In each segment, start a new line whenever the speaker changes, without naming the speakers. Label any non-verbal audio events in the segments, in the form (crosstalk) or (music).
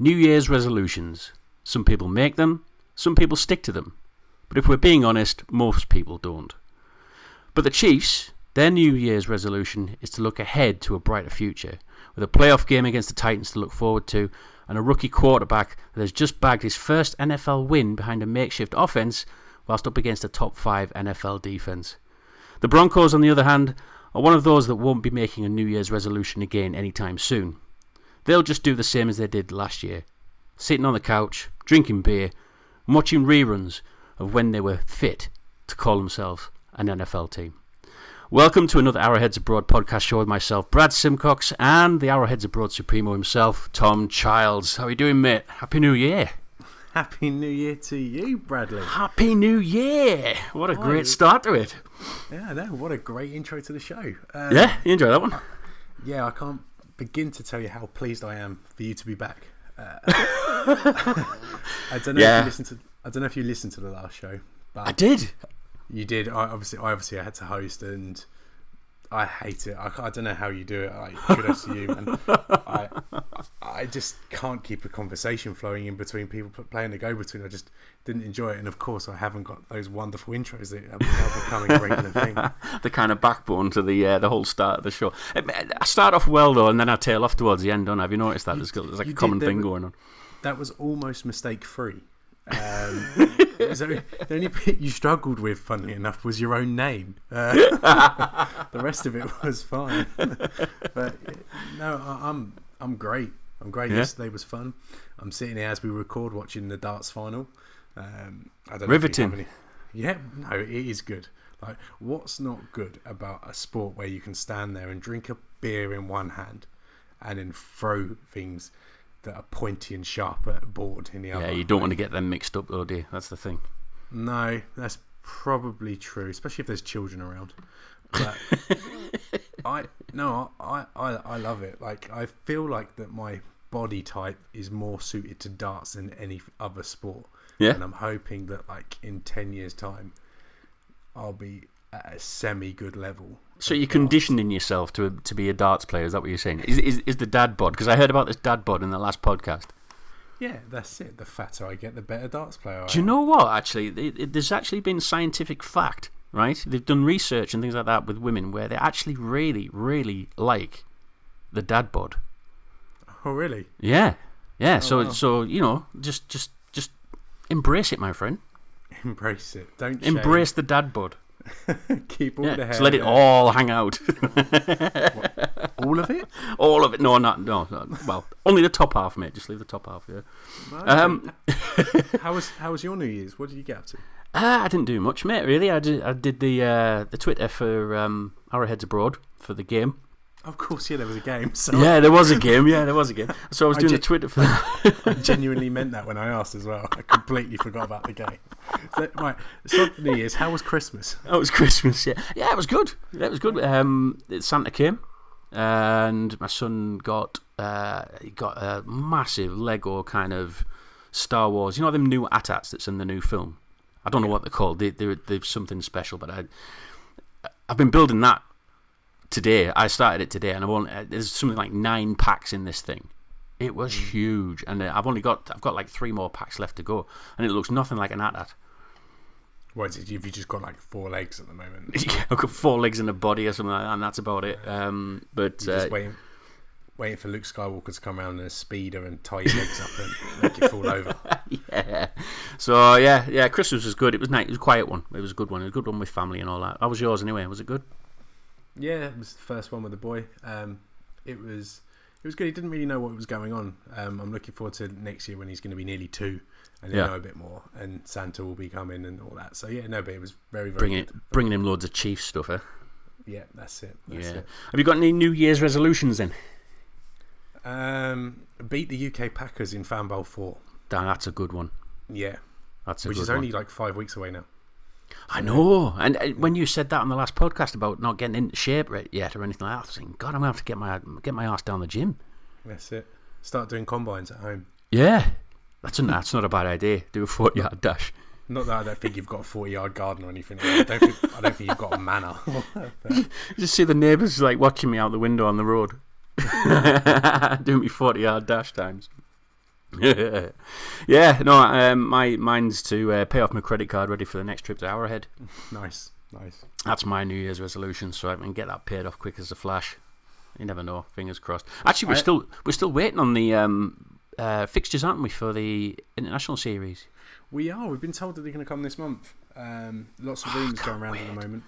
New Year's resolutions. Some people make them, some people stick to them. But if we're being honest, most people don't. But the Chiefs, their New Year's resolution is to look ahead to a brighter future, with a playoff game against the Titans to look forward to, and a rookie quarterback that has just bagged his first NFL win behind a makeshift offense whilst up against a top 5 NFL defense. The Broncos, on the other hand, are one of those that won't be making a New Year's resolution again anytime soon. They'll just do the same as they did last year sitting on the couch, drinking beer, and watching reruns of when they were fit to call themselves an NFL team. Welcome to another Arrowheads Abroad podcast show with myself, Brad Simcox, and the Arrowheads Abroad Supremo himself, Tom Childs. How are you doing, mate? Happy New Year.
Happy New Year to you, Bradley.
Happy New Year. What a
Oh,
great start to it.
Yeah, I know. What a great intro to the show. Um,
Yeah, you enjoy that one?
Yeah, I can't begin to tell you how pleased I am for you to be back. Uh, (laughs) I don't know
Yeah.
if you listened to. I don't know if you listened to the last show, but
I did.
you did. I obviously, I obviously I had to host, and I hate it. I, I don't know how you do it. Like, (laughs) kudos to you, man. I, I just can't keep a conversation flowing in between people playing the go between. I just didn't enjoy it, and of course, I haven't got those wonderful intros that are becoming a regular thing. (laughs)
the kind of backbone to the uh, the whole start of the show. I start off well though, and then I tail off towards the end. Don't I? Have you noticed that? There's, there's like a common thing going on.
That was almost mistake free. Um, only- the only bit you struggled with, funnily enough, was your own name. Uh, (laughs) the rest of it was fine. (laughs) but no, I, I'm I'm great. I'm great.
Yeah?
Yesterday was fun. I'm sitting here as we record, watching the darts final. Um, I don't know
Riveting.
have any- Yeah, no, it is good. Like, what's not good about a sport where you can stand there and drink a beer in one hand, and then throw things that are pointy and sharp at board in the other?
Yeah, you don't want to get them mixed up though, do you? That's the thing.
No, that's probably true, especially if there's children around. But (laughs) I no, I, I I love it. Like I feel like that my body type is more suited to darts than any other sport.
Yeah.
And I'm hoping that like in ten years' time, I'll be at a semi good level.
So you're conditioning yourself to to be a darts player. Is that what you're saying? Is is, is the dad bod? Because I heard about this dad bod in the last podcast.
Yeah, that's it. The fatter I get, the better darts player. I
Do you
am.
know what? Actually, it, it, there's actually been scientific fact, right? They've done research and things like that with women where they actually really, really like the dad bod.
Oh, really?
Yeah, yeah. Oh, so
wow.
so you know, just just just embrace it, my friend. (laughs)
Embrace it. Don't shame.
Embrace the dad bod. (laughs)
Keep all
Yeah,
the hair.
just let it all hang out.
all of it. (laughs)
all of it. No, not no, no. Well, only the top half, mate. Just leave the top half. Yeah. Um, (laughs)
How was how was your New Year's? What did you get up to?
Ah, I didn't do much, mate. Really, I did. I did the uh, the Twitter for um, Arrowheads Abroad for the game.
Of course, yeah, there was a game. So
Yeah, there was a game. Yeah, there was a game. So I was
I
doing the
ju-
Twitter (laughs) for.
I genuinely meant that when I asked as well. I completely forgot about the game. So, right, so New Year's. How was Christmas? (laughs)
That was Christmas. Yeah, yeah, it was good. It was good. Um, Santa came, and my son got uh, he got a massive Lego kind of Star Wars. You know them new AT-ATs that's in the new film. I don't know what they're called. They, they're they're something special, but I I've been building that today. I started it today, and I've only, uh, there's something like nine packs in this thing. It was huge, and uh, I've only got I've got like three more packs left to go, and it looks nothing like an AT-AT.
What is it? Have you just got like four legs at the moment? (laughs)
Yeah, I've got four legs and a body or something like that, and that's about it. Um, but
You're
uh,
just waiting, waiting for Luke Skywalker to come around in a speeder and tie your legs up and make you fall over. (laughs)
yeah, so yeah, yeah, Christmas was good. It was nice. It was a quiet one. It was a good one. It was a good one with family and all that. How was yours anyway? Was it good?
Yeah, it was the first one with the boy. Um, it was it was good. He didn't really know what was going on. Um, I'm looking forward to next year when he's going to be nearly two and he'll
Yeah.
know a bit more, and Santa will be coming and all that. So yeah, no, but it was very very
Bringing
good.
bringing him loads of Chiefs stuff. Eh?
Yeah, that's it. That's
Yeah.
it.
Have you got any New Year's resolutions then?
Um, beat the UK Packers in Fan Bowl four.
Dan, that's a good one.
Yeah,
That's a
which is only
one.
like five weeks away now.
I know. And uh, when you said that on the last podcast about not getting into shape yet or anything like that, I was thinking, God, I'm gonna have to get my get my ass down the gym.
That's it. Start doing combines at home.
Yeah, that's a, that's not a bad idea. Do a forty yard dash.
Not that I don't think you've got a forty yard garden or anything. I don't think I don't think you've got a manor. (laughs)
Just see the neighbours like watching me out the window on the road, (laughs) doing me forty yard dash times. (laughs) yeah, no, um, my mine's to uh, pay off my credit card, ready for the next trip to Arrowhead. (laughs)
Nice, nice.
That's my New Year's resolution, so I can get that paid off quick as a flash. You never know. Fingers crossed. Actually, we're
I-
still we're still waiting on the um, uh, fixtures, aren't we, for the international series?
We are. We've been told that they're going to come this month. Um, lots of rumours going around at the moment.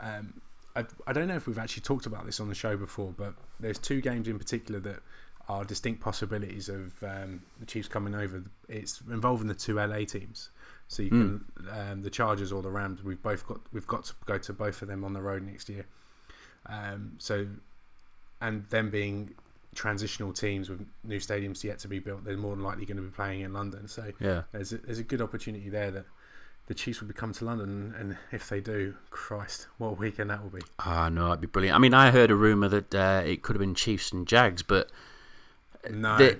Um, I, I don't know if we've actually talked about this on the show before, but there's two games in particular that are distinct possibilities of um, the Chiefs coming over. It's involving the two LA teams. So you can um, the Chargers or the Rams. We've both got we've got to go to both of them on the road next year. Um, so and them being transitional teams with new stadiums yet to be built, they're more than likely going to be playing in London. So
Yeah.
there's a, there's a good opportunity there that the Chiefs will be coming to London, and if they do, Christ, what a weekend that will be.
Ah, no, that'd be brilliant. I mean, I heard a rumor that uh, it could have been Chiefs and Jags, but
No,
they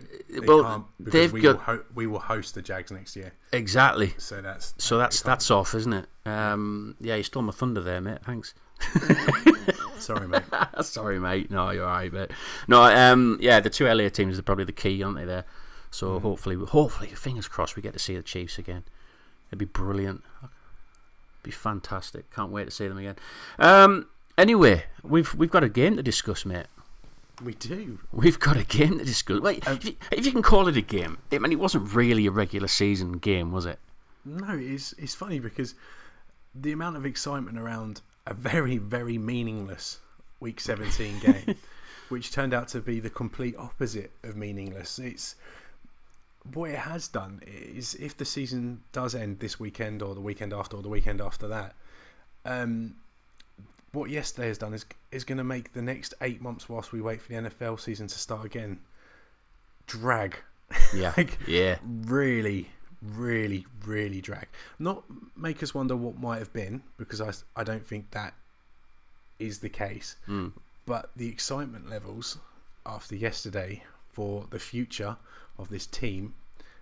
well,
can't because
they've
we
got
will ho- we will host the Jags next year,
exactly.
so that's
So that's that's off, isn't it? Um, yeah, you stole my thunder there, mate. Thanks. (laughs)
sorry, mate. (laughs)
Sorry, mate. No, you're alright, mate. No, um, yeah, the two LA teams are probably the key, aren't they? There. So hopefully, hopefully, fingers crossed, we get to see the Chiefs again. It'd be brilliant. Be fantastic. Can't wait to see them again. Um, anyway, we've we've got a game to discuss, mate.
We do.
We've got a game to discuss. Wait, if, you, if you can call it a game, I mean, it wasn't really a regular season game, was it?
No, it's it's funny because the amount of excitement around a very very meaningless Week 17 (laughs) game, which turned out to be the complete opposite of meaningless. It's what it has done is if the season does end this weekend or the weekend after or the weekend after that, um, what yesterday has done is is going to make the next eight months whilst we wait for the NFL season to start again drag (laughs)
Yeah,
Like-
yeah,
really, really, really drag. Not make us wonder what might have been, because I, I don't think that is the case.
mm.
But the excitement levels after yesterday for the future of this team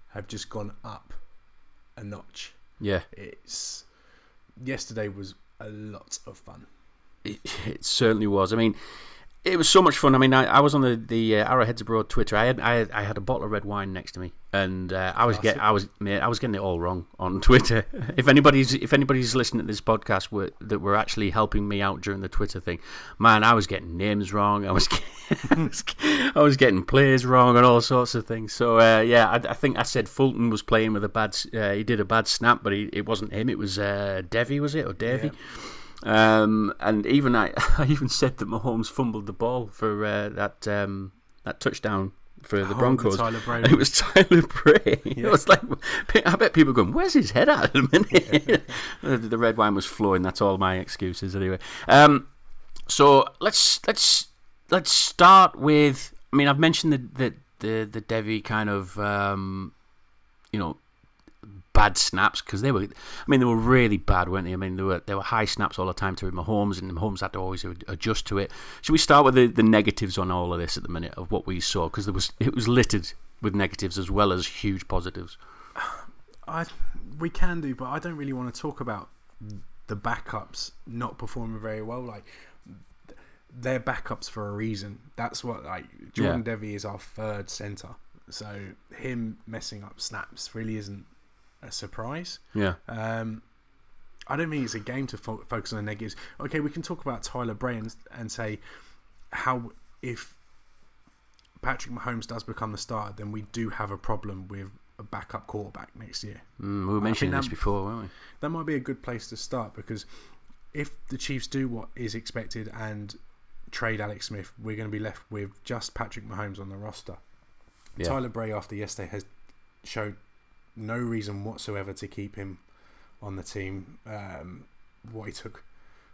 have just gone up a notch.
yeah.
It's yesterday was a lot of fun.
It, (laughs) it certainly was. I mean, it was so much fun. I mean, I, I was on the the uh, Arrowheads Abroad Twitter. I had I had, I had a bottle of red wine next to me, and uh, I was get I was mate, I was getting it all wrong on (laughs) Twitter. if anybody's if anybody's listening to this podcast were, that were actually helping me out during the Twitter thing, man, I was getting names wrong. I was (laughs) getting, I, was, getting plays wrong and all sorts of things. So uh, yeah, I, I think I said Fulton was playing with a bad. Uh, he did a bad snap, but he, it wasn't him. It was uh, Devey, was it or Davy? Um, and even I, (laughs) I even said that Mahomes fumbled the ball for uh, that um, that touchdown for the
Oh,
Broncos. (laughs) It was Tyler Bray. (laughs)
Yeah.
It was like I bet people are going, "Where's his head at?" at the minute? the, the red wine was flowing. That's all my excuses anyway. Um, so let's let's let's start with. I mean, I've mentioned the the the, the Devey kind of um, you know bad snaps because they were. I mean, they were really bad, weren't they? I mean, there were there were high snaps all the time to Mahomes, and Mahomes had to always adjust to it. Should we start with the, the negatives on all of this at the minute of what we saw? Because there was it was littered with negatives as well as huge positives.
I we can do, but I don't really want to talk about the backups not performing very well. Like they're backups for a reason. That's what like Jordan Devey is our third center, so him messing up snaps really isn't a surprise.
Yeah,
Um, I don't think it's a game to fo- focus on the negatives. Okay, we can talk about Tyler Bray and, and say how if Patrick Mahomes does become the starter, then we do have a problem with a backup quarterback next year.
mm, we were mentioning
think
this
that-
before, weren't we?
That might be a good place to start because if the Chiefs do what is expected and trade Alex Smith, we're going to be left with just Patrick Mahomes on the roster.
Yeah.
Tyler Bray after yesterday has showed no reason whatsoever to keep him on the team. Um, what he took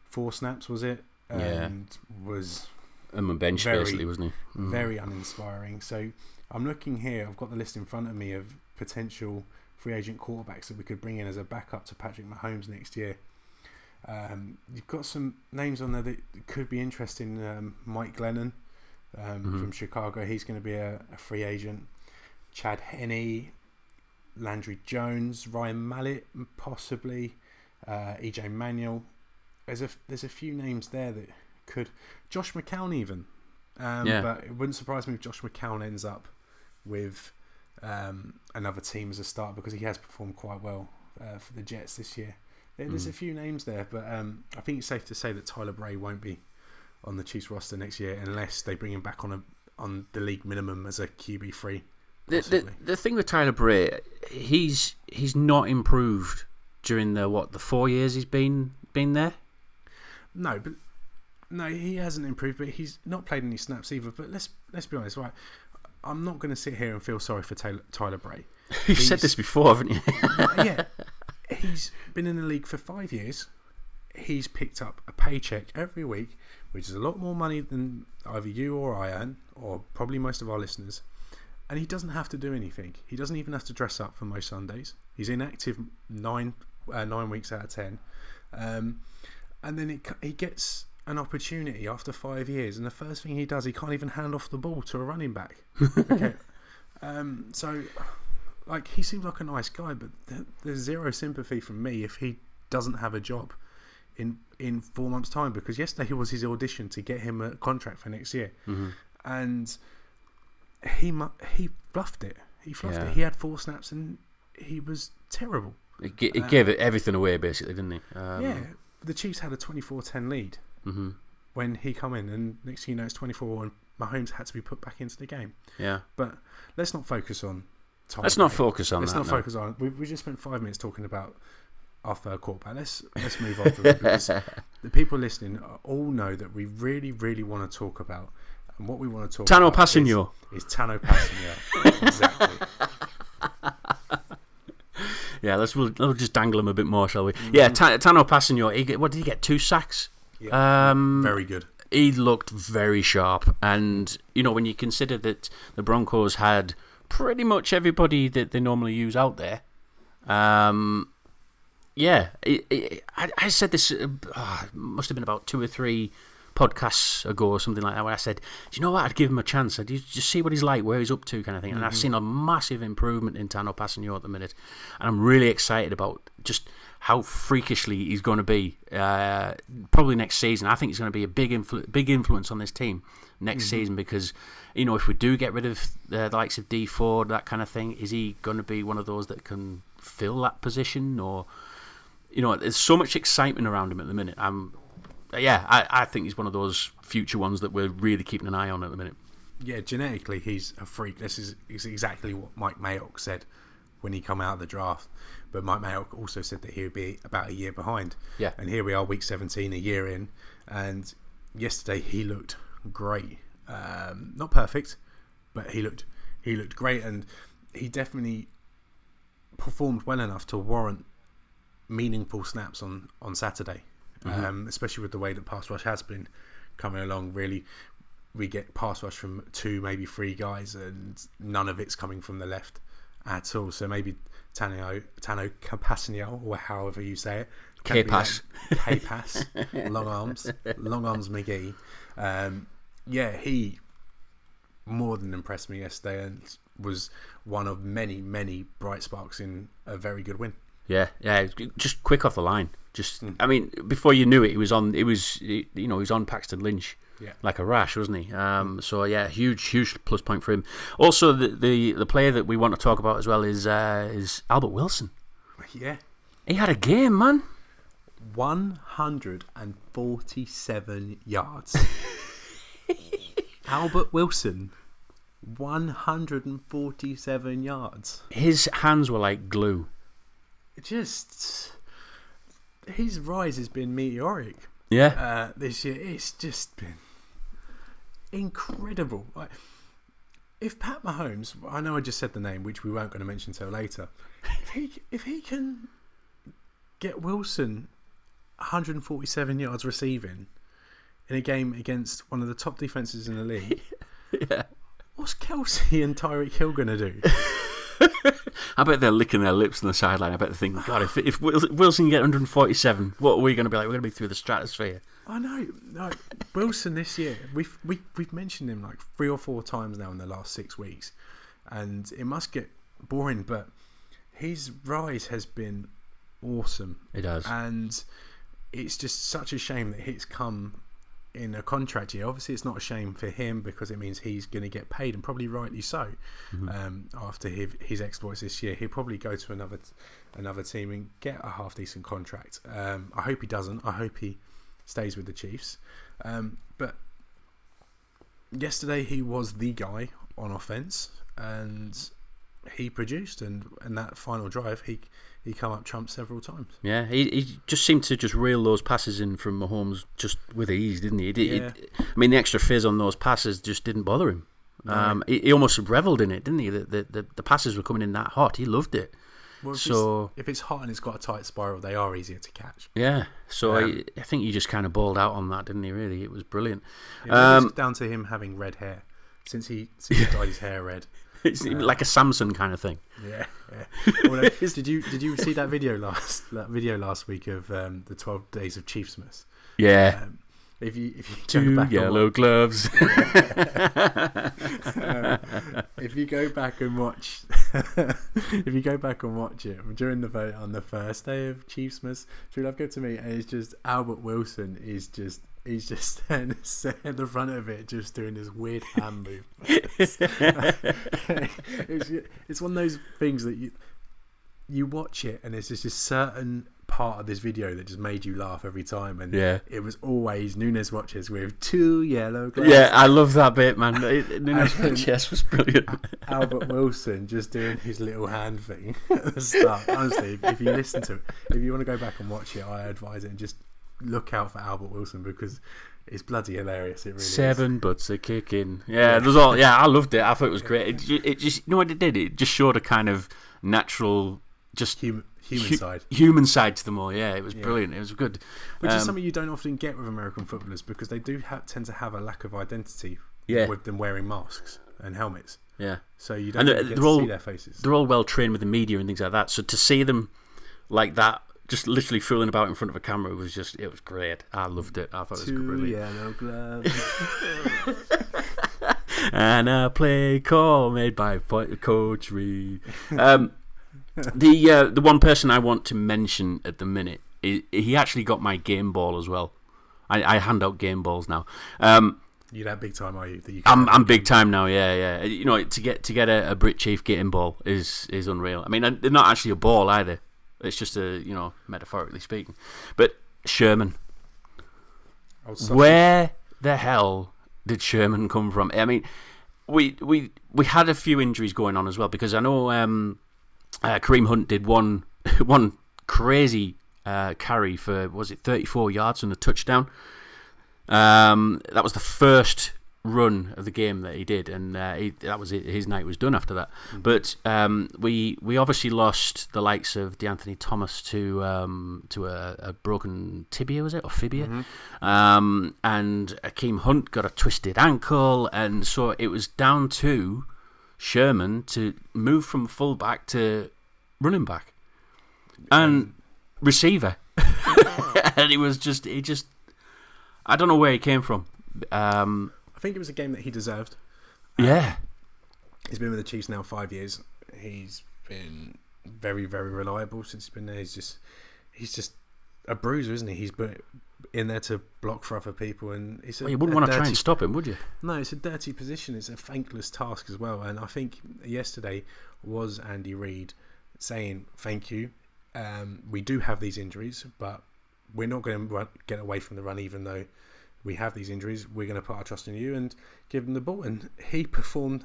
four snaps was it?
Yeah.
And was
And my bench
Very,
basically, wasn't he? Mm.
very uninspiring. So I'm looking here. I've got the list in front of me of potential free agent quarterbacks that we could bring in as a backup to Patrick Mahomes next year. Um, you've got some names on there that could be interesting. Um, Mike Glennon um,
Mhm.
from Chicago. He's going to be a, a free agent. Chad Henne, Landry Jones, Ryan Mallett, possibly uh, EJ Manuel. There's a there's a few names there that could. Josh McCown even. Um,
Yeah.
But it wouldn't surprise me if Josh McCown ends up with um, another team as a start because he has performed quite well uh, for the Jets this year. There's
Mm.
a few names there, but um, I think it's safe to say that Tyler Bray won't be on the Chiefs roster next year unless they bring him back on a on the league minimum as a QB three.
The, the, the thing with Tyler Bray, he's he's not improved during the what the four years he's been been there.
No, but no, he hasn't improved, but he's not played any snaps either. But let's let's be honest, right? I'm not going to sit here and feel sorry for Taylor, Tyler Bray. (laughs)
You've said this before, haven't you? (laughs)
yeah, he's been in the league for five years. He's picked up a paycheck every week, which is a lot more money than either you or I earn, or probably most of our listeners. And he doesn't have to do anything. He doesn't even have to dress up for most Sundays. He's inactive nine uh, nine weeks out of ten, um, and then it, he gets an opportunity after five years, and the first thing he does, he can't even hand off the ball to a running back. (laughs) Okay, um, so like he seems like a nice guy, but th- there's zero sympathy from me if he doesn't have a job in in four months' time. Because yesterday he was his audition to get him a contract for next year,
Mhm.
and he mu- he fluffed it. He fluffed
Yeah.
it. He had four snaps and he was terrible.
It, g- it
Uh,
gave it everything away, basically, didn't he? Um,
yeah, the Chiefs had a 24-10 lead
hmm
when he come in, and next thing you know, it's 24, and Mahomes had to be put back into the game.
Yeah.
But let's not focus on. Tyler
Let's not focus on
Let's
that.
not
no.
focus on. We we just spent five minutes talking about our third quarterback. Let's let's move on from it (laughs) the people listening all know that we really really want to talk about and what we want to talk
Tanoh
about
Kpassagnon.
is, is Tanoh Kpassagnon. (laughs) exactly.
Yeah, let's we'll, we'll just dangle him a bit more, shall we? Yeah, Ta- Tanoh Kpassagnon. He what did he get? Two sacks.
Yeah,
Um,
very good.
he looked very sharp, and you know when you consider that the Broncos had pretty much everybody that they normally use out there. Um, yeah, it, it, I, I said this. Uh, ah, must have been about two or three podcasts ago or something like that, where I said, "Do you know what? I'd give him a chance. I'd just see what he's like, where he's up to, kind of thing." And I've seen a massive improvement in Tanoh Kpassagnon at the minute, and I'm really excited about just how freakishly he's going to be. Uh, probably next season, I think he's going to be a big influ- big influence on this team next season because you know if we do get rid of uh, the likes of Dee Ford, that kind of thing, is he going to be one of those that can fill that position or? You know, there's so much excitement around him at the minute. I'm, yeah, I, I think he's one of those future ones that we're really keeping an eye on at the minute.
Yeah, genetically he's a freak. This is, is exactly what Mike Mayock said when he come out of the draft. But Mike Mayock also said that he would be about a year behind.
Yeah.
And here we are, week 17, a year in, and yesterday he looked great. Um, not perfect, but he looked he looked great, and he definitely performed well enough to warrant meaningful snaps on on Saturday. Um, especially with the way that pass rush has been coming along. Really, we get pass rush from two, maybe three guys, and none of it's coming from the left at all. So maybe Tanoh Tanoh Kpassagnon, or however you say it,
K-Pass.
K-Pass, (laughs) long arms, long arms McGee. Um, yeah, he more than impressed me yesterday, and was one of many, many bright sparks in a very good win.
Yeah, yeah, just quick off the line. Just, I mean, before you knew it, he was on. It was, you know, he was on Paxton Lynch.
Yeah.
like a rash, wasn't he? Um, so yeah, huge, huge plus point for him. Also, the, the the player that we want to talk about as well is uh, is Albert Wilson.
Yeah,
He had a game, man.
147 yards. (laughs) Albert Wilson, 147 yards.
His hands were like glue.
Just his rise has been meteoric
Yeah,
uh, this year. It's just been incredible. Like, if Pat Mahomes, I know I just said the name, which we weren't going to mention until later. If he if he can get Wilson 147 yards receiving in a game against one of the top defenses in the league, (laughs)
yeah.
what's Kelce and Tyreek Hill going to do?
I bet they're licking their lips on the sideline. I bet they're thinking, God, if if Wilson can get 147, what are we going to be like? We're going to be through the stratosphere.
I know, like Wilson this year. We've we, we've mentioned him like three or four times now in the last six weeks, and it must get boring. But his rise has been awesome,
It does.
and it's just such a shame that it's come in a contract year. Obviously, it's not a shame for him because it means he's going to get paid, and probably rightly so. Um, after his, his exploits this year, he'll probably go to another another team and get a half decent contract. Um, I hope he doesn't. I hope he stays with the Chiefs. Um, but yesterday he was the guy on offense, and he produced. And and that final drive, he he come up trump several times.
Yeah, he, he just seemed to just reel those passes in from Mahomes just with ease, didn't he? He
Yeah.
I mean, the extra fizz on those passes just didn't bother him. Um, he, he almost revelled in it, didn't he? The, the, the, the passes were coming in that hot. He loved it.
Well, if,
So-
it's, if it's hot and it's got a tight spiral, they are easier to catch.
Yeah, so
Yeah.
I, I think he just kind of balled out on that, didn't he? Really, it was brilliant.
Yeah,
Um,
it's down to him having red hair since he since he (laughs) dyed his hair red.
It's like a Samson kind of thing.
Yeah, yeah. Well, did you did you see that video last that video last week of um, the twelve days of Chiefsmas?
Yeah,
Um, if you if you go
two
back and
yellow gloves. (laughs)
if you go back and watch (laughs) if you go back and watch it during the vote on the first day of Chiefsmas, True Love Go to Me, and it's just Albert Wilson is just he's just (laughs) standing at the front of it, just doing this weird hand move. (laughs) (laughs) it's, it's one of those things that you you watch it, and it's just a certain part of this video that just made you laugh every time, and
Yeah.
it was always Nunes watches with two yellow gloves.
yeah, I love that bit, man. It- it- Nuno's
And-
chest was brilliant.
Albert Wilson just doing his little hand thing at the start. Honestly, if, if you listen to it, if you want to go back and watch it, I advise it and just look out for Albert Wilson because it's bloody hilarious. It really
Seven butts a kicking. Yeah, it was all. Yeah, I loved it. I thought it was great. It, ju- it just, you know what it did? It just showed a kind of natural, just.
Human, human
hu-
side.
human side to them all. Yeah, it was
Yeah.
brilliant. It was good.
Which is
Um,
something you don't often get with American footballers because they do ha- tend to have a lack of identity
Yeah.
with them wearing masks and helmets.
Yeah,
So you don't
And they're-
get
they're
to
all-
see their faces.
they're all well trained with the media and things like that. So to see them like that, just literally fooling about in front of a camera was just, it was great. I loved it. I thought it was
Two
brilliant.
yellow (laughs) gloves.
and a play call made by Po- Coach Reid. Um, the uh, the one person I want to mention at the minute, he, he actually got my game ball as well. I, I hand out game balls now. Um,
you that big time, are you? That you
I'm I'm big time now. Yeah, yeah. You know, to get to get a, a Brit Chief game ball is is unreal. I mean, they're not actually a ball either. It's just a you know metaphorically speaking. But Sherman,
I was such a-
where the hell did Sherman come from? I mean, we we we had a few injuries going on as well because I know um, uh, Kareem Hunt did one (laughs) one crazy uh, carry for was it 34 yards and a touchdown. Um, that was the first run of the game that he did, and uh, he, that was it. His night was done after that. But um, we we obviously lost the likes of DeAnthony Thomas to um, to a, a broken tibia, was it or fibia? Um, and Akeem Hunt got a twisted ankle, and so it was down to Sherman to move from fullback to running back and receiver, (laughs) (laughs) and it was just he just I don't know where he came from. Um,
I think it was a game that he deserved.
yeah,
He's been with the Chiefs now five years. He's been very, very reliable since he's been there. He's just, he's just a bruiser, isn't he? He's but in there to block for other people, and it's a,
well, you wouldn't want to try
dirty-
and stop him, would you?
No, it's a dirty position. It's a thankless task as well. And I think yesterday was Andy Reid saying, "Thank you. Um, we do have these injuries, but we're not going to get away from the run, even though we have these injuries. We're going to put our trust in you and give him the ball." And he performed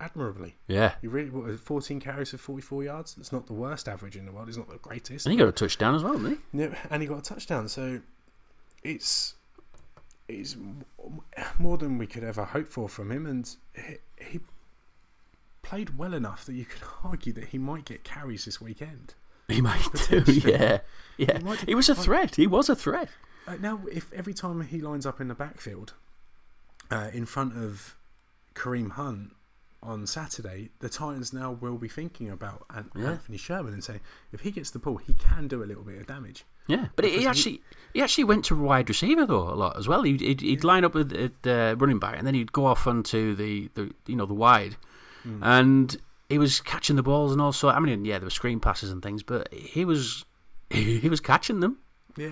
admirably.
Yeah,
He really what, 14 carries for 44 yards. It's not the worst average in the world. It's not the greatest.
and he got a touchdown as well, didn't he?
No, and he got a touchdown. So it's it's more than we could ever hope for from him, and he, he played well enough that you could (laughs) argue that he might get carries this weekend.
He might do. Yeah, yeah.
He
He was a threat. He was a threat.
Uh, now, if every time he lines up in the backfield uh, in front of Kareem Hunt on Saturday, the Titans now will be thinking about An-
Yeah.
Anthony Sherman and saying if he gets the ball, he can do a little bit of damage.
Yeah, but he actually he actually went to wide receiver though a lot as well. He'd, he'd, he'd line up with at uh, running back, and then he'd go off onto the, the you know the wide, and he was catching the balls and also. I mean, yeah, there were screen passes and things, but he was he, (laughs) he was catching them.
Yeah,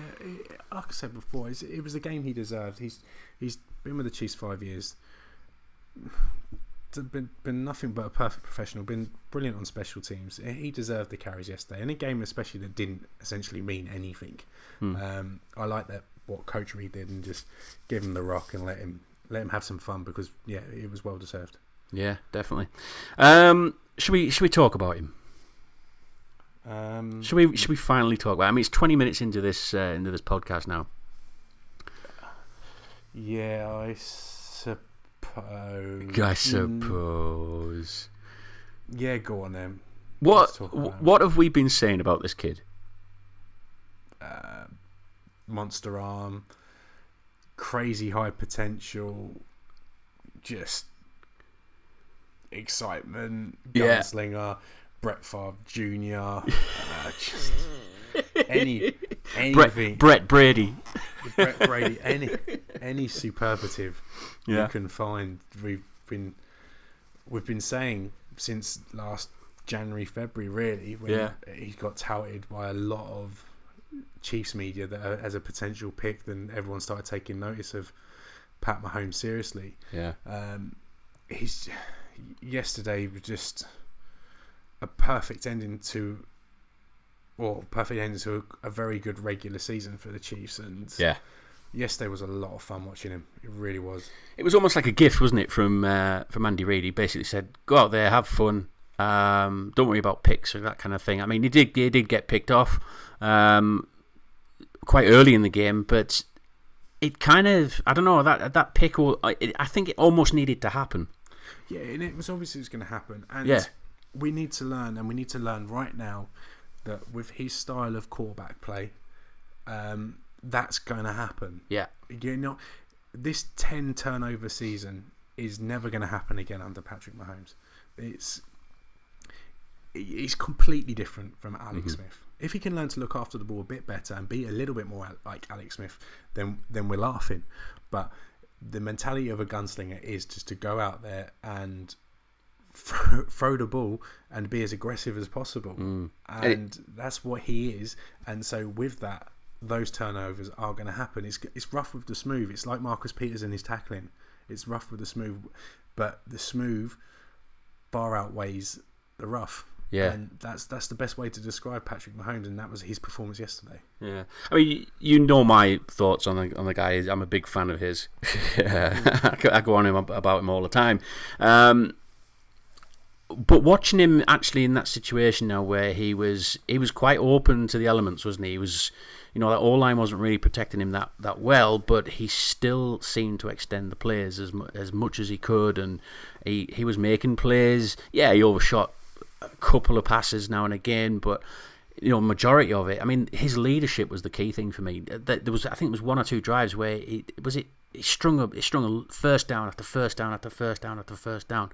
like I said before, it was a game he deserved. He's he's been with the Chiefs five years. Been been nothing but a perfect professional. Been brilliant on special teams. He deserved the carries yesterday. In a game especially that didn't essentially mean anything.
Hmm.
Um, I like that what Coach Reid did and just give him the rock and let him let him have some fun because yeah, it was well deserved.
Yeah, definitely. Um, should we should we talk about him?
Um,
Should we should we finally talk about? I mean, it's twenty minutes into this uh, into this podcast now.
yeah, I suppose.
I suppose.
Yeah, go on then.
What
Let's talk about it.
what have we been saying about this kid?
uh, monster arm, crazy high potential, just excitement,
Yeah.
Brett Favre Jr. (laughs) uh, just any anything,
Brett, Brett Brady.
Brett Brady, any any superlative
Yeah.
you can find. We've been we've been saying since last January, February, really, when
Yeah.
he got touted by a lot of Chiefs media that uh, as a potential pick. Then everyone started taking notice of Pat Mahomes seriously.
Yeah.
Um, he's yesterday was just a perfect ending to, well, perfect ending to a, a very good regular season for the Chiefs. And
Yeah.
yesterday was a lot of fun watching him. It really was.
It was almost like a gift, wasn't it, from uh, from Andy Reid? He basically said, "Go out there, have fun. Um, don't worry about picks or that kind of thing." I mean, he did he did get picked off um, quite early in the game, but it kind of I don't know that that pick. Will, I, I think it almost needed to happen.
Yeah, and it was obviously it was going to happen. And
Yeah.
We need to learn, and we need to learn right now that with his style of quarterback play, um, that's going to happen.
Yeah,
You know, this ten turnover season is never going to happen again under Patrick Mahomes. It's he's completely different from Alex Smith. If he can learn to look after the ball a bit better and be a little bit more like Alex Smith, then then we're laughing. But the mentality of a gunslinger is just to go out there and throw, (laughs) throw the ball and be as aggressive as possible, and that's what he is. And so with that, those turnovers are going to happen. It's it's rough with the smooth. It's like Marcus Peters and his tackling. It's rough with the smooth, but the smooth far outweighs the rough.
Yeah.
and that's that's the best way to describe Patrick Mahomes, and that was his performance yesterday.
yeah. I mean, you know my thoughts on the on the guy. I'm a big fan of his. (laughs) (laughs) I go- I go on him about him all the time. Um, but watching him actually in that situation now, where he was he was quite open to the elements, wasn't he? He was, you know, that all line wasn't really protecting him that, that well, but he still seemed to extend the plays as as much as he could, and he he was making plays. Yeah, he overshot a couple of passes now and again, but you know, majority of it. I mean, his leadership was the key thing for me. Th- There was, I think, it was one or two drives where he was it. He strung up, he strung a first down after first down after first down after first down,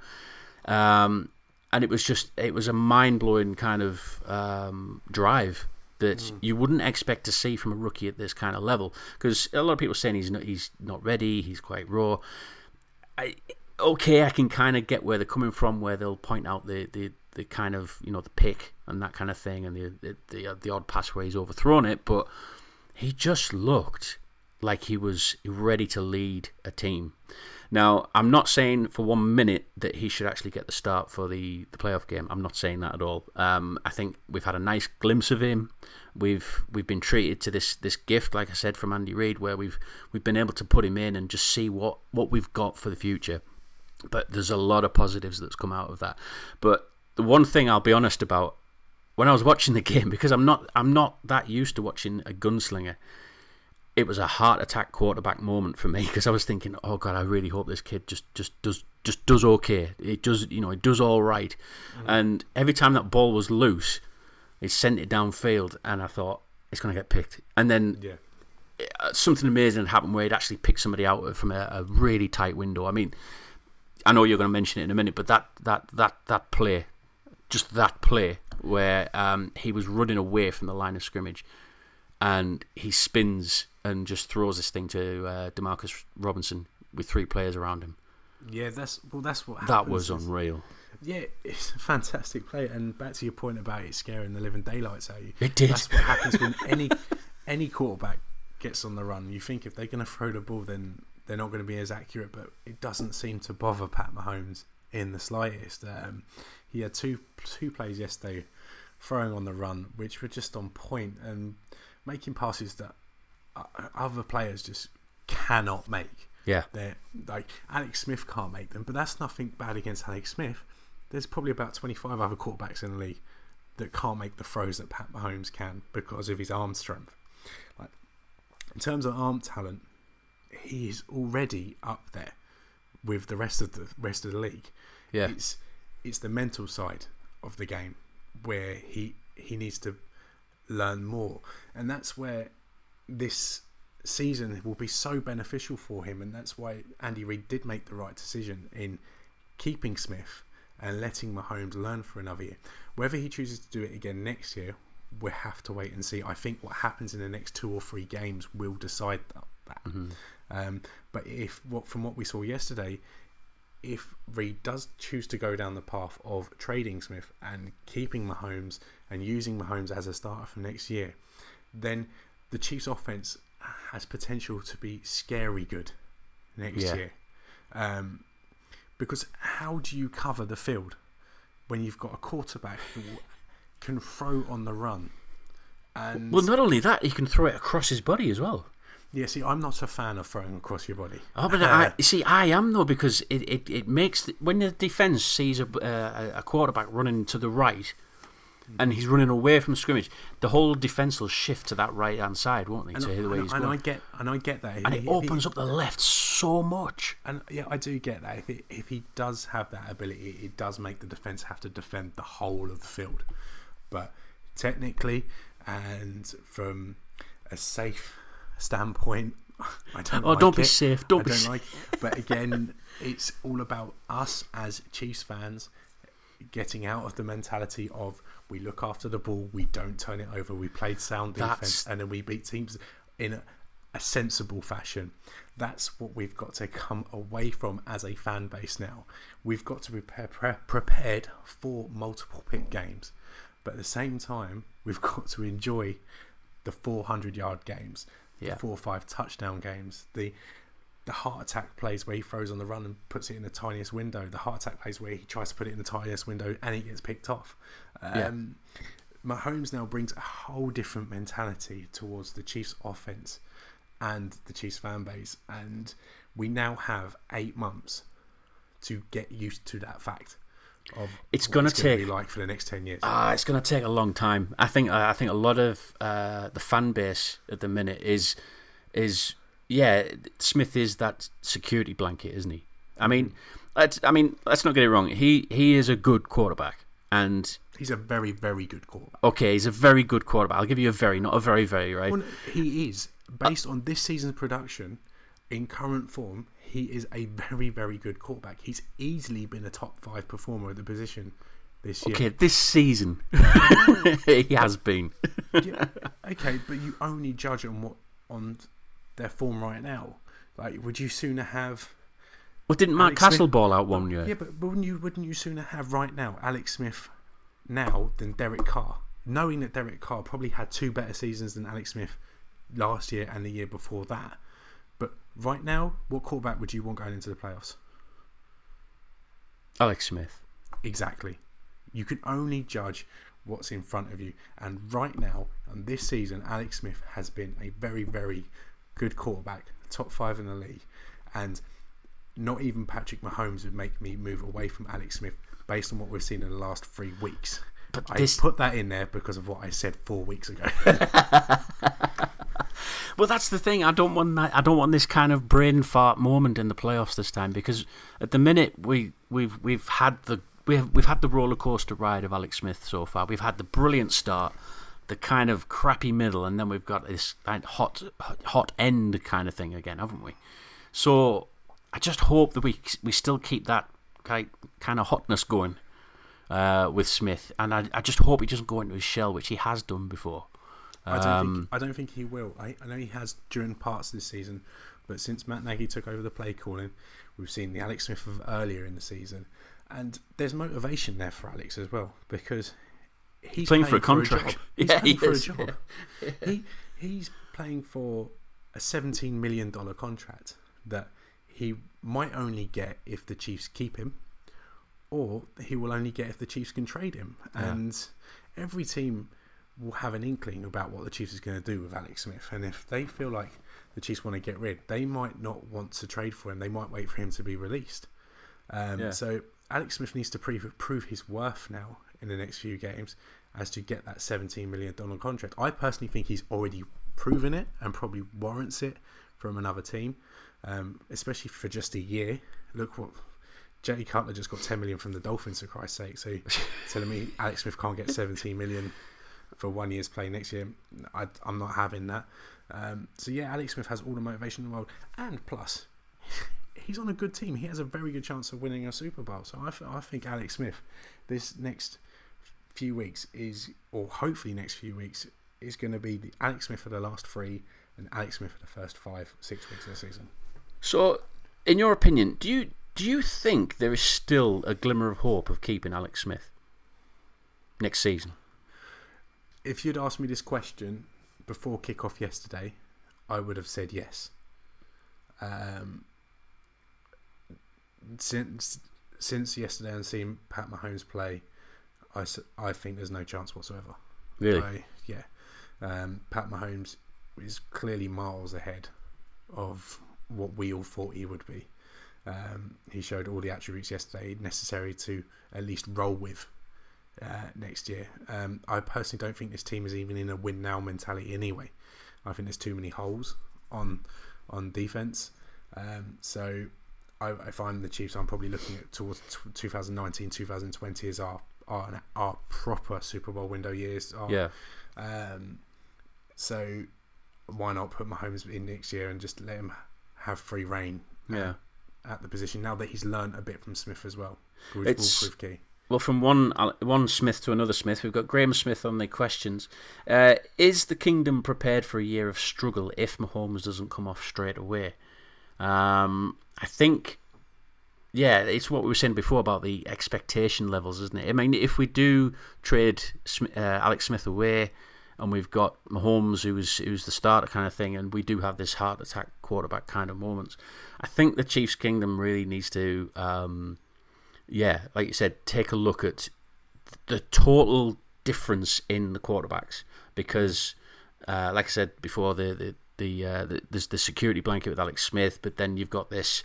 um, and it was just, it was a mind blowing kind of um, drive that you wouldn't expect to see from a rookie at this kind of level. Because a lot of people are saying he's not, he's not ready, he's quite raw. I, okay, I can kind of get where they're coming from, where they'll point out the, the, the kind of you know the pick and that kind of thing, and the the the, uh, the odd pass where he's overthrown it, but he just looked like he was ready to lead a team. Now, I'm not saying for one minute that he should actually get the start for the, the playoff game. I'm not saying that at all. Um, I think we've had a nice glimpse of him. We've we've been treated to this this gift, like I said, from Andy Reid, where we've we've been able to put him in and just see what, what we've got for the future. But there's a lot of positives that's come out of that. But the one thing I'll be honest about, when I was watching the (laughs) game, because I'm not I'm not that used to watching a gunslinger, it was a heart attack quarterback moment for me because I was thinking, oh god, I really hope this kid just just does just does okay. It does you know it does all right. And every time that ball was loose, he sent it downfield, and I thought it's going to get picked. And then
Yeah,
uh, something amazing happened where he'd actually picked somebody out from a, a really tight window. I mean, I know you're going to mention it in a minute, but that that that that play, just that play where um, he was running away from the line of scrimmage, and he spins and just throws this thing to uh, Demarcus Robinson with three players around him.
yeah. That's well. That's what
happened.
That
was unreal.
Yeah, it's a fantastic play. And back to your point about it scaring the living daylights out of you.
It did.
That's what happens when (laughs) any any quarterback gets on the run, you think if they're going to throw the ball, then they're not going to be as accurate. But it doesn't seem to bother Pat Mahomes in the slightest. Um, he had two two plays yesterday throwing on the run, which were just on point and making passes that uh, other players just cannot make.
Yeah.
They're like Alex Smith can't make them, but that's nothing bad against Alex Smith. There's probably about 25 other quarterbacks in the league that can't make the throws that Pat Mahomes can because of his arm strength. Like in terms of arm talent, he is already up there with the rest of the rest of the league.
Yeah.
It's it's the mental side of the game where he he needs to learn more, and that's where this season will be so beneficial for him, and that's why Andy Reid did make the right decision in keeping Smith and letting Mahomes learn for another year. Whether he chooses to do it again next year, we'll have to wait and see. I think what happens in the next two or three games will decide that.
Mm-hmm.
Um, but if what from what we saw yesterday, if Reid does choose to go down the path of trading Smith and keeping Mahomes and using Mahomes as a starter for next year, then the Chiefs' offense has potential to be scary good next
Yeah.
year. Um, because how do you cover the field when you've got a quarterback who can throw on the run? And
Well, not only that, he can throw it across his body as well.
Yeah, see, I'm not a fan of throwing across your body.
Oh, but I, see, I am though because it, it, it makes the, when the defense sees a, uh, a quarterback running to the right, and he's running away from scrimmage, the whole defense will shift to that right hand side, won't they?
and,
to the way
and-
he's
and I get and I get that.
and
If
it
he-
opens up the left so much.
And yeah, I do get that. If he, if he does have that ability, it does make the defense have to defend the whole of the field. But technically, and from a safe standpoint, I don't.
Oh,
like
don't be
it.
safe, don't
I
be
don't
safe.
like. But again, it's all about us as Chiefs fans getting out of the mentality of we look after the ball, we don't turn it over, we played sound defense,
That's-
and then we beat teams in a, a sensible fashion. That's what we've got to come away from as a fan base now. We've got to be pre- prepared for multiple pick games, but at the same time, we've got to enjoy the 400 yard games,
Yeah.
the four or five touchdown games, the the heart attack plays where he throws on the run and puts it in the tiniest window. The heart attack plays where he tries to put it in the tiniest window and it gets picked off.
Yeah.
Um, Mahomes now brings a whole different mentality towards the Chiefs' offense and the Chiefs fan base, and we now have eight months to get used to that fact
It's gonna
be
take-
like for the next ten years.
Ah, it's going to take a long time. I think. I think a lot of uh, the fan base at the minute is is yeah. Smith is that security blanket, isn't he? I mean, let's. I mean, let's not get it wrong. He he is a good quarterback, and
He's a very, very good quarterback.
okay, he's a very good quarterback. I'll give you a very, not a very, very, right?
Well, he is based on this season's production in current form. He is a very, very good quarterback. He's easily been a top five performer at the position this year.
Okay, this season (laughs) he has been.
Yeah, okay, but you only judge on what on their form right now. Like, would you sooner have?
Well, didn't Matt
Alex Smith-
Cassel ball out one year?
Yeah, but wouldn't you wouldn't you sooner have right now Alex Smith now than Derek Carr, knowing that Derek Carr probably had two better seasons than Alex Smith last year and the year before that. Right now, what quarterback would you want going into the playoffs?
Alex Smith.
Exactly. You can only judge what's in front of you. And right now, and this season, Alex Smith has been a very, very good quarterback, top five in the league. And not even Patrick Mahomes would make me move away from Alex Smith based on what we've seen in the last three weeks.
But
I
this-
put that in there because of what I said four weeks ago. (laughs)
Well, that's the thing. I don't want that. I don't want this kind of brain fart moment in the playoffs this time because at the minute we we've we've had the we've we've had the roller coaster ride of Alex Smith so far. We've had the brilliant start, the kind of crappy middle, and then we've got this hot hot end kind of thing again, haven't we? So I just hope that we we still keep that kind kind of hotness going uh, with Smith, and I I just hope he doesn't go into his shell, which he has done before.
I don't
Um,
think I don't think he will. I, I know he has during parts of this season, but since Matt Nagy took over the play calling, we've seen the Alex Smith of earlier in the season, and there's motivation there for Alex as well because he's
Playing for a contract. (laughs)
He's
Yeah,
playing
he
for
is,
a job. He he's playing for a seventeen million dollar contract that he might only get if the Chiefs keep him, or he will only get if the Chiefs can trade him.
Yeah.
And every team will have an inkling about what the Chiefs is going to do with Alex Smith. And if they feel like the Chiefs want to get rid, they might not want to trade for him. They might wait for him to be released. Um,
Yeah.
So Alex Smith needs to prove prove his worth now in the next few games as to get that seventeen million dollar contract. I personally think he's already proven it and probably warrants it from another team, um, especially for just a year. Look what Jay Cutler just got ten million from the Dolphins for Christ's sake. So (laughs) telling me Alex Smith can't get seventeen million for one year's play next year, I, I'm not having that. Um, so yeah, Alex Smith has all the motivation in the world, and plus, (laughs) he's on a good team. He has a very good chance of winning a Super Bowl. So I, I think Alex Smith, this next few weeks is, or hopefully next few weeks, is going to be the Alex Smith for the last three and Alex Smith for the first five, six weeks of the season.
So, in your opinion, do you do you think there is still a glimmer of hope of keeping Alex Smith next season?
If you'd asked me this question before kickoff yesterday, I would have said yes. Um, since since yesterday and seeing Pat Mahomes play, I, I think there's no chance whatsoever.
Really?
I, yeah. Um, Pat Mahomes is clearly miles ahead of what we all thought he would be. Um, he showed all the attributes yesterday necessary to at least roll with uh, next year. Um, I personally don't think this team is even in a win now mentality anyway. I think there's too many holes on on defense. Um, so I, if I'm the Chiefs, I'm probably looking at towards t- 2019, 2020 as our our, our proper Super Bowl window years. Our,
Yeah.
um, so why not put Mahomes in next year and just let him have free reign
Yeah.
at the position now that he's learned a bit from Smith as well,
It's-
key.
Well, from one one Smith to another Smith, we've got Graham Smith on the questions. Uh, is the kingdom prepared for a year of struggle if Mahomes doesn't come off straight away? Um, I think, yeah, it's what we were saying before about the expectation levels, isn't it? I mean, if we do trade uh, Alex Smith away, and we've got Mahomes, who's who's the starter kind of thing, and we do have this heart attack quarterback kind of moments. I think the Chiefs' kingdom really needs to. Um, yeah, like you said, take a look at the total difference in the quarterbacks because, uh, like I said before, the the the, uh, the there's the security blanket with Alex Smith, but then you've got this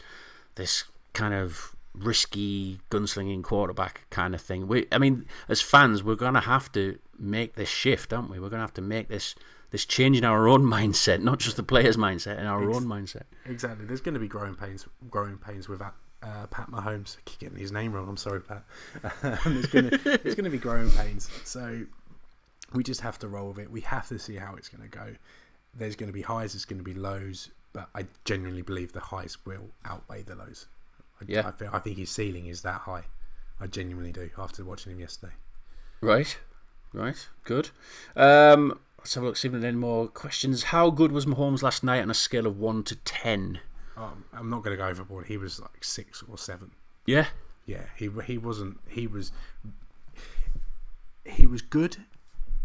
this kind of risky gunslinging quarterback kind of thing. We, I mean, as fans, we're gonna have to make this shift, aren't we? We're gonna have to make this this change in our own (laughs) mindset, not just the players' mindset, in our
Ex-
own mindset.
Exactly. There's going to be growing pains, growing pains with that. Uh, Pat Mahomes, I keep getting his name wrong. I'm sorry, Pat. (laughs) Um, to there's going to be growing pains. So we just have to roll with it. We have to see how it's going to go. There's going to be highs. There's going to be lows. But I genuinely believe the highs will outweigh the lows. I,
Yeah.
I, think, I think his ceiling is that high. I genuinely do. After watching him yesterday.
Right, right, good. Um, let's have a look. See if there are any more questions. How good was Mahomes last night on a scale of one to ten?
Um, I'm not going to go overboard. He was like six or seven.
Yeah,
Yeah, he he wasn't. He was he was good,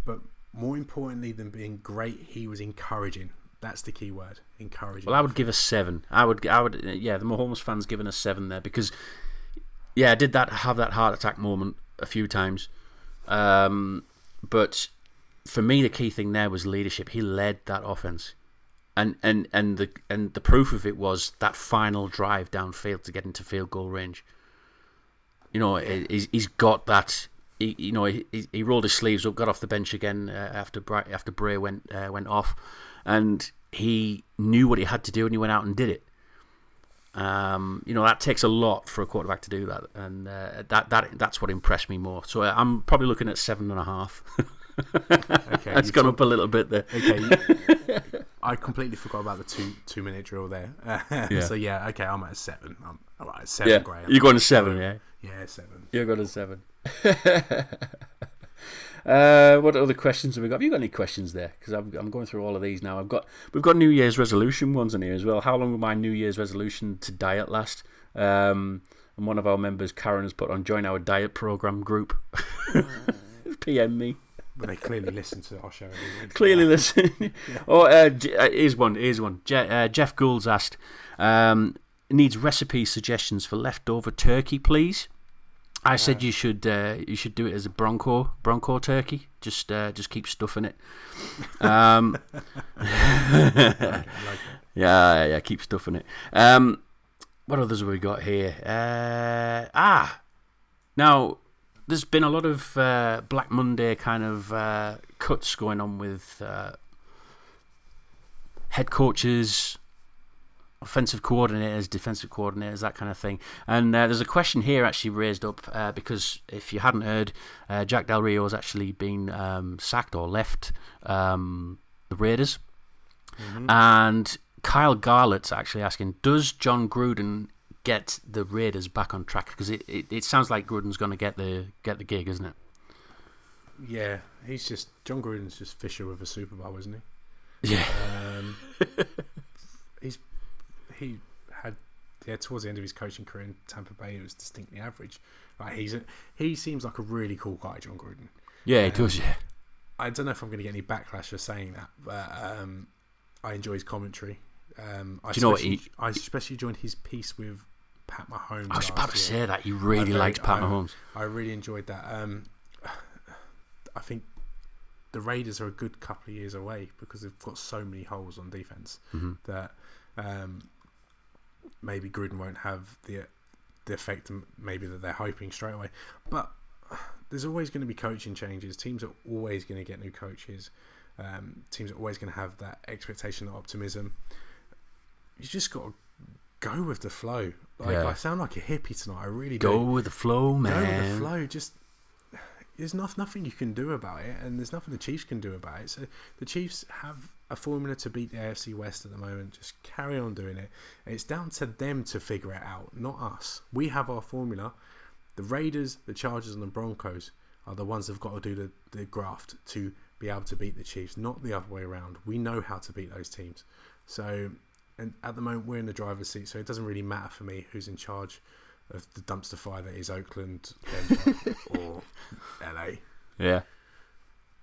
but more importantly than being great, he was encouraging. That's the key word, encouraging.
Well, I would give a seven. I would, I would, yeah. The Mahomes fans giving a seven there because, yeah, I did that have that heart attack moment a few times, um, but for me the key thing there was leadership. He led that offense, and and and the and the proof of it was that final drive downfield to get into field goal range. You know, he- he's he's got that. He, you know, he, he rolled his sleeves up, got off the bench again uh, after Bra- after Bray went uh, went off, and he knew what he had to do, and he went out and did it. Um, you know that takes a lot for a quarterback to do that, and uh, that that that's what impressed me more. So uh, I'm probably looking at seven and a half. (laughs)
okay,
it's
you
gone
talk-
up a little bit there.
Okay, (laughs) I completely forgot about the two two minute drill there. (laughs)
Yeah.
So yeah, okay, I'm at a seven. I'm all right. Seven,
Yeah,
Graham.
you're going to seven, yeah.
Yeah, seven.
You're going to seven. (laughs) uh, what other questions have we got? Have you got any questions there? Because I'm, I'm going through all of these now. I've got we've got New Year's resolution ones in here as well. How long will my New Year's resolution to diet last? Um, and one of our members, Karen, has put on join our diet program group. PM me.
But they clearly listen to our show.
Clearly, listen. (laughs) (laughs) oh, uh, uh, here's one. Here's one. Je- uh, Jeff Gould's asked, um, needs recipe suggestions for leftover turkey, please. I said you should uh, you should do it as a bronco bronco turkey. Just uh, just keep stuffing it. Um, (laughs)
I like it.
yeah, yeah, keep stuffing it. Um, what others have we got here? Uh, ah, now there's been a lot of uh, Black Monday kind of uh, cuts going on with uh, head coaches, offensive coordinators, defensive coordinators, that kind of thing. And uh, there's a question here actually raised up uh, because if you hadn't heard, uh, Jack Del Rio has actually been um, sacked or left um, the Raiders. And Kyle Garlett's actually asking, does Jon Gruden get the Raiders back on track? Because it, it, it sounds like Gruden's going to get the get the gig, isn't it?
Yeah, he's just Jon Gruden's just Fisher with a Super Bowl, isn't he?
Yeah.
Um, (laughs) he's he had yeah towards the end of his coaching career in Tampa Bay, it was distinctly average. Like he's a, he seems like a really cool guy, Jon Gruden.
Yeah, it does, yeah.
I don't know if I'm going to get any backlash for saying that, but um, I enjoy his commentary. Um, I
Do you know what he-
I especially enjoyed his piece with Pat Mahomes.
I was about to
year.
say that. He really
I
likes Pat
I-
Mahomes.
I really enjoyed that. Um, I think the Raiders are a good couple of years away because they've got so many holes on defense
Mhm.
that um, maybe Gruden won't have the the effect maybe that they're hoping straight away. But there's always going to be coaching changes. Teams are always going to get new coaches. Um, teams are always going to have that expectation, that optimism. You just got to go with the flow. Like
Yeah.
I sound like a hippie tonight. I really
Go
do.
with the flow, man.
Go with the flow. Just there's not, nothing you can do about it, and there's nothing the Chiefs can do about it. So the Chiefs have a formula to beat the AFC West at the moment. Just carry on doing it. It's down to them to figure it out, not us. We have our formula. The Raiders, the Chargers, and the Broncos are the ones that've got to do the, the graft to be able to beat the Chiefs, not the other way around. We know how to beat those teams. So, and at the moment, we're in the driver's seat, so it doesn't really matter for me who's in charge of the dumpster fire that is Oakland, or (laughs) LA.
Yeah.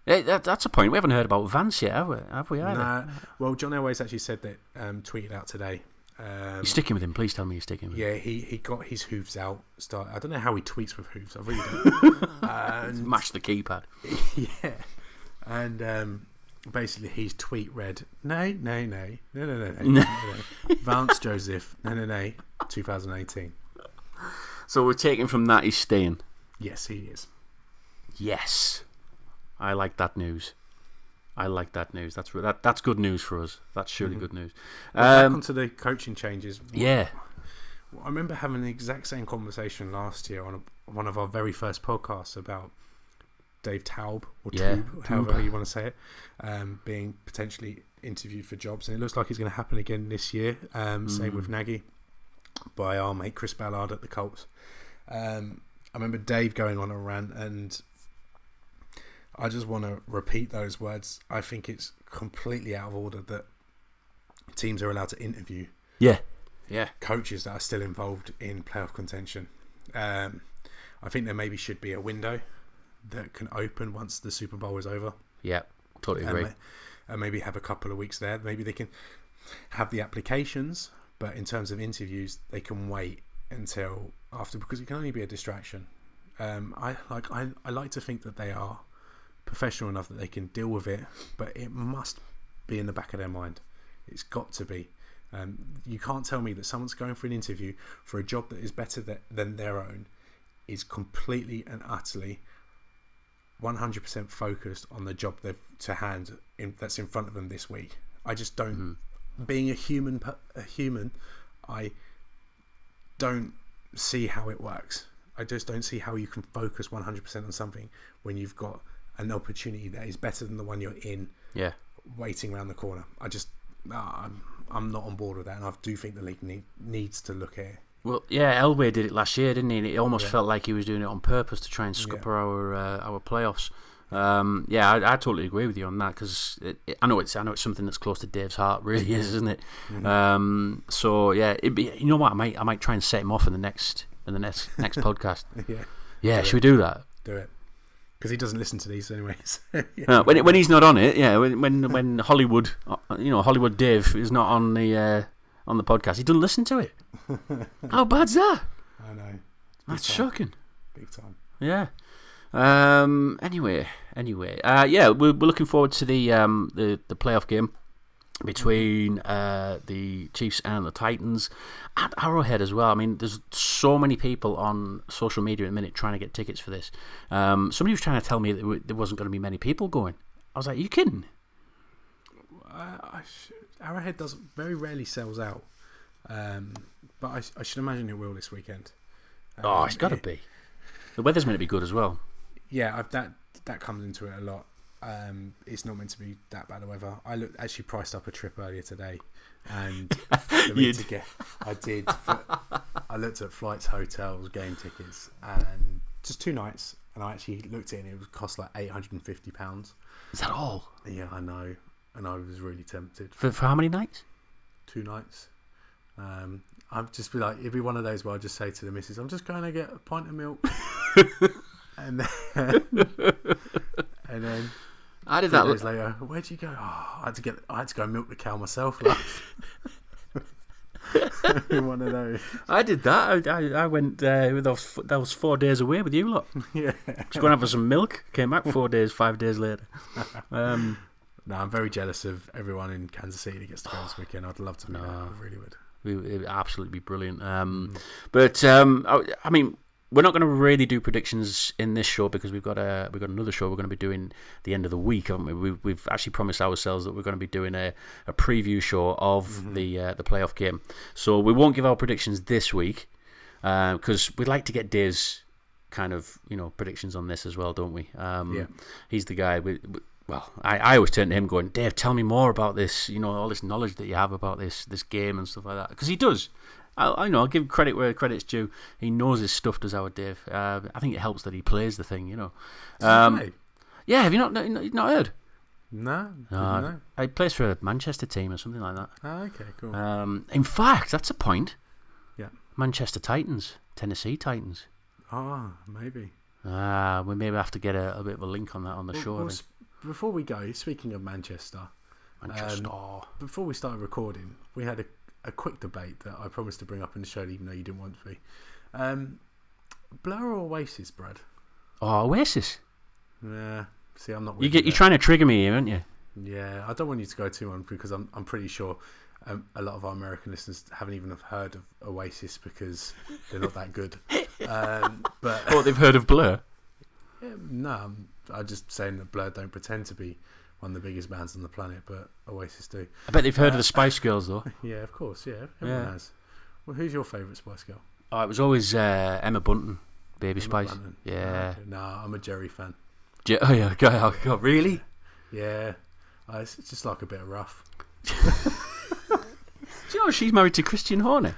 That, that's a point. We haven't heard about Vance yet, have we? Have we either?
Nah, well, John Elway's actually said that, um, tweeted out today. Um,
You're sticking with him. Please tell me you're sticking with him.
yeah, he, he got his hooves out. Start. I don't know how he tweets with hooves. I really don't. (laughs) and,
Mash the keypad. (laughs)
yeah, and um, basically his tweet read, "Nay, nay, nay, no, no, no, no, no, no. Vance Joseph, no, no, no, 2018."
So we're taking from that he's staying.
Yes, he is.
Yes, I like that news. I like that news. That's that, that's good news for us. That's surely mm-hmm. good news.
Well,
um, back
onto the coaching changes.
Yeah,
I remember having the exact same conversation last year on a, one of our very first podcasts about Dave Toub or
Yeah,
Tube, however
Toub.
you want to say it, um, being potentially interviewed for jobs, and it looks like it's going to happen again this year. Um, Same
Mm.
with Nagy by our mate Chris Ballard at the Colts. Um, I remember Dave going on a rant, and I just want to repeat those words. I think it's completely out of order that teams are allowed to interview
Yeah. Yeah.
coaches that are still involved in playoff contention. Um, I think there maybe should be a window that can open once the Super Bowl is over,
Yeah. Totally agree.
ma- and maybe have a couple of weeks there. Maybe they can have the applications, but in terms of interviews, they can wait until after because it can only be a distraction. Um, I like I, I like to think that they are professional enough that they can deal with it, but it must be in the back of their mind. It's got to be. Um, you can't tell me that someone's going for an interview for a job that is better tha- than their own is completely and utterly 100% focused on the job they've to hand in, that's in front of them this week. I just don't.
Mm-hmm.
Being a human, a human, I don't see how it works. I just don't see how you can focus 100% on something when you've got an opportunity that is better than the one you're in,
Yeah.
waiting around the corner. I just, nah, I'm, I'm not on board with that, and I do think the league need, needs to look at.
Well, yeah, Elway did it last year, didn't he? And it almost
Yeah.
felt like he was doing it on purpose to try and scupper our uh, our playoffs. Um, yeah, I, I totally agree with you on that because I know it's I know it's something that's close to Dave's heart, (laughs) really is, isn't it? Um, so yeah, it'd be, you know what? I might I might try and set him off in the next in the next next (laughs) podcast.
yeah,
Yeah,
Do
should we do that?
do it. because he doesn't listen to these anyways. (laughs) yeah.
Uh, when when he's not on it, yeah. When when, when Hollywood, uh, you know, Hollywood Dave is not on the uh, on the podcast, he doesn't listen to it. (laughs) How bad's that?
I know,
That's
time.
shocking.
big time.
Yeah. Um. Anyway, anyway. Uh. Yeah. We're, we're looking forward to the um the the playoff game between uh the Chiefs and the Titans at Arrowhead as well. I mean, there's so many people on social media at the minute trying to get tickets for this. Um. Somebody was trying to tell me that there wasn't going to be many people going. I was like, you kidding?
I, Arrowhead does very rarely sells out, um, but I, I should imagine it will this weekend.
Oh,
Um,
it's got to be. The weather's meant to be good as well.
Yeah, I've, that that comes into it a lot. Um, it's not meant to be that bad of weather. I looked actually priced up a trip earlier today, and (laughs) to get, I did. I looked at flights, hotels, game tickets, and just two nights. And I actually looked at it, and it would cost like eight hundred and fifty pounds.
Is that all?
Yeah, I know, and I was really tempted.
For, for how many nights?
two nights. Um, I'd just be like, it'd be one of those where I just say to the missus, "I'm just going to get a pint of milk," (laughs) and then, and then
I did that.
days later, where'd you go? Oh, I had to get, I had to go milk the cow myself. Love. (laughs) one of those.
I did that. I, I, I went uh, with those that was four days away with you lot. (laughs)
Yeah.
Just going to have some milk. Came back four days, five days later. Um,
No, I'm very jealous of everyone in Kansas City that gets to go this (sighs) weekend. I'd love to meet
No.
them. I really would.
it would absolutely be brilliant. Um, but um, I, I mean, we're not going to really do predictions in this show because we've got a we've got another show we're going to be doing the end of the week, haven't we? We've, we've actually promised ourselves that we're going to be doing a, a preview show of the uh, the playoff game. So we won't give our predictions this week because we'd like to get Diz kind of you know predictions on this as well, don't we? Um,
Yeah.
He's the guy with. with- well, I, I always turn to him going, Dave, tell me more about this, you know, all this knowledge that you have about this this game and stuff like that. Because he does. I, I know, I'll give credit where credit's due. He knows his stuff, does our Dave. Uh, I think it helps that he plays the thing, you know. Um,
Hey.
yeah, have you not, not, not heard?
No,
No,
no.
He plays for a Manchester team or something like that.
Ah, okay, cool.
Um, in fact, that's a point.
Yeah.
Manchester Titans, Tennessee Titans.
Ah, maybe.
Ah, we maybe have to get a, a bit of a link on that on the
Well,
show.
Well. Before we go, speaking of Manchester,
Manchester.
before we started recording, we had a, a quick debate that I promised to bring up in the show, even though you didn't want to be. Um, Blur or Oasis, Brad?
oh, Oasis.
Yeah. See, I'm not.
You get, you're trying to trigger me here, aren't you?
Yeah, I don't want you to go too on because I'm I'm pretty sure um, a lot of our American listeners haven't even have heard of Oasis because they're not that good. (laughs) Um, but
Oh, they've heard of Blur.
yeah, no, I'm, just saying that Blur don't pretend to be one of the biggest bands on the planet, but Oasis do.
I bet they've heard of the Spice Girls though. (laughs)
Yeah, of course. Yeah, everyone
Yeah.
has. Well, who's your favourite Spice Girl?
Oh, it was always uh, Emma Bunton, Baby
Emma
Spice.
Bunton.
Yeah.
No, I'm a Geri fan.
Je- oh yeah, God, oh, God, really?
Yeah, uh, it's just like a bit of rough. (laughs)
Do you know she's married to Christian Horner?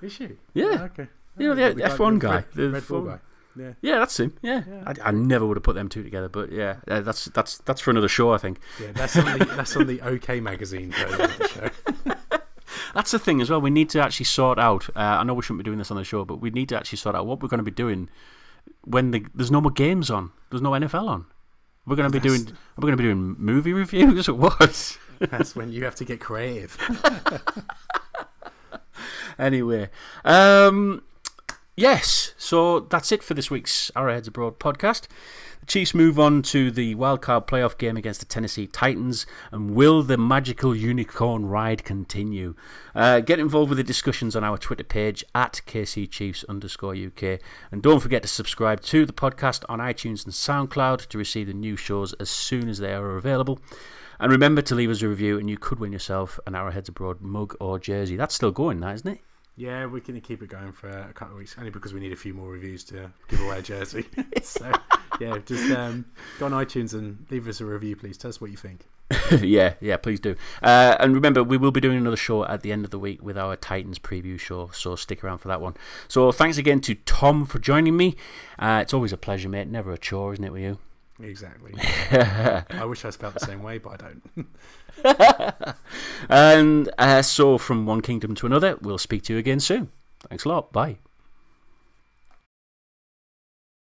Is she?
Yeah.
okay.
You know,
Yeah,
the F1 guy, the
Red Bull
F1
guy. Yeah.
Yeah, that's him. Yeah,
Yeah.
I, I never would have put them two together, but yeah, uh, that's that's that's for another show, I think.
Yeah, that's on the that's on the OK magazine the (laughs) show.
That's the thing as well. We need to actually sort out. Uh, I know we shouldn't be doing this on the show, but we need to actually sort out what we're going to be doing when the, there's no more games on. There's no NFL on. We're going to be
That's-
doing. We're going to be doing movie reviews or what?
That's when you have to get creative. (laughs)
anyway, um, yes. So that's it for this week's Arrowheads Abroad podcast. The Chiefs move on to the wildcard playoff game against the Tennessee Titans. And will the magical unicorn ride continue? Uh, get involved with the discussions on our Twitter page at KC Chiefs underscore UK. And don't forget to subscribe to the podcast on iTunes and SoundCloud to receive the new shows as soon as they are available. And remember to leave us a review, and you could win yourself an Arrowheads Abroad mug or jersey. That's still going, now, isn't it?
Yeah, we're going to keep it going for a couple of weeks, only because we need a few more reviews to give away a jersey. (laughs) so, yeah, just um, go on iTunes and leave us a review, please. Tell us what you think. (laughs)
yeah, yeah, please do. Uh, and remember, we will be doing another show at the end of the week with our Titans preview show, so stick around for that one. So thanks again to Tom for joining me. Uh, it's always a pleasure, mate. Never a chore, isn't it, with you?
Exactly. (laughs) I wish I felt the same way, but I don't. (laughs)
And uh, so, from one kingdom to another, we'll speak to you again soon. Thanks a lot. Bye.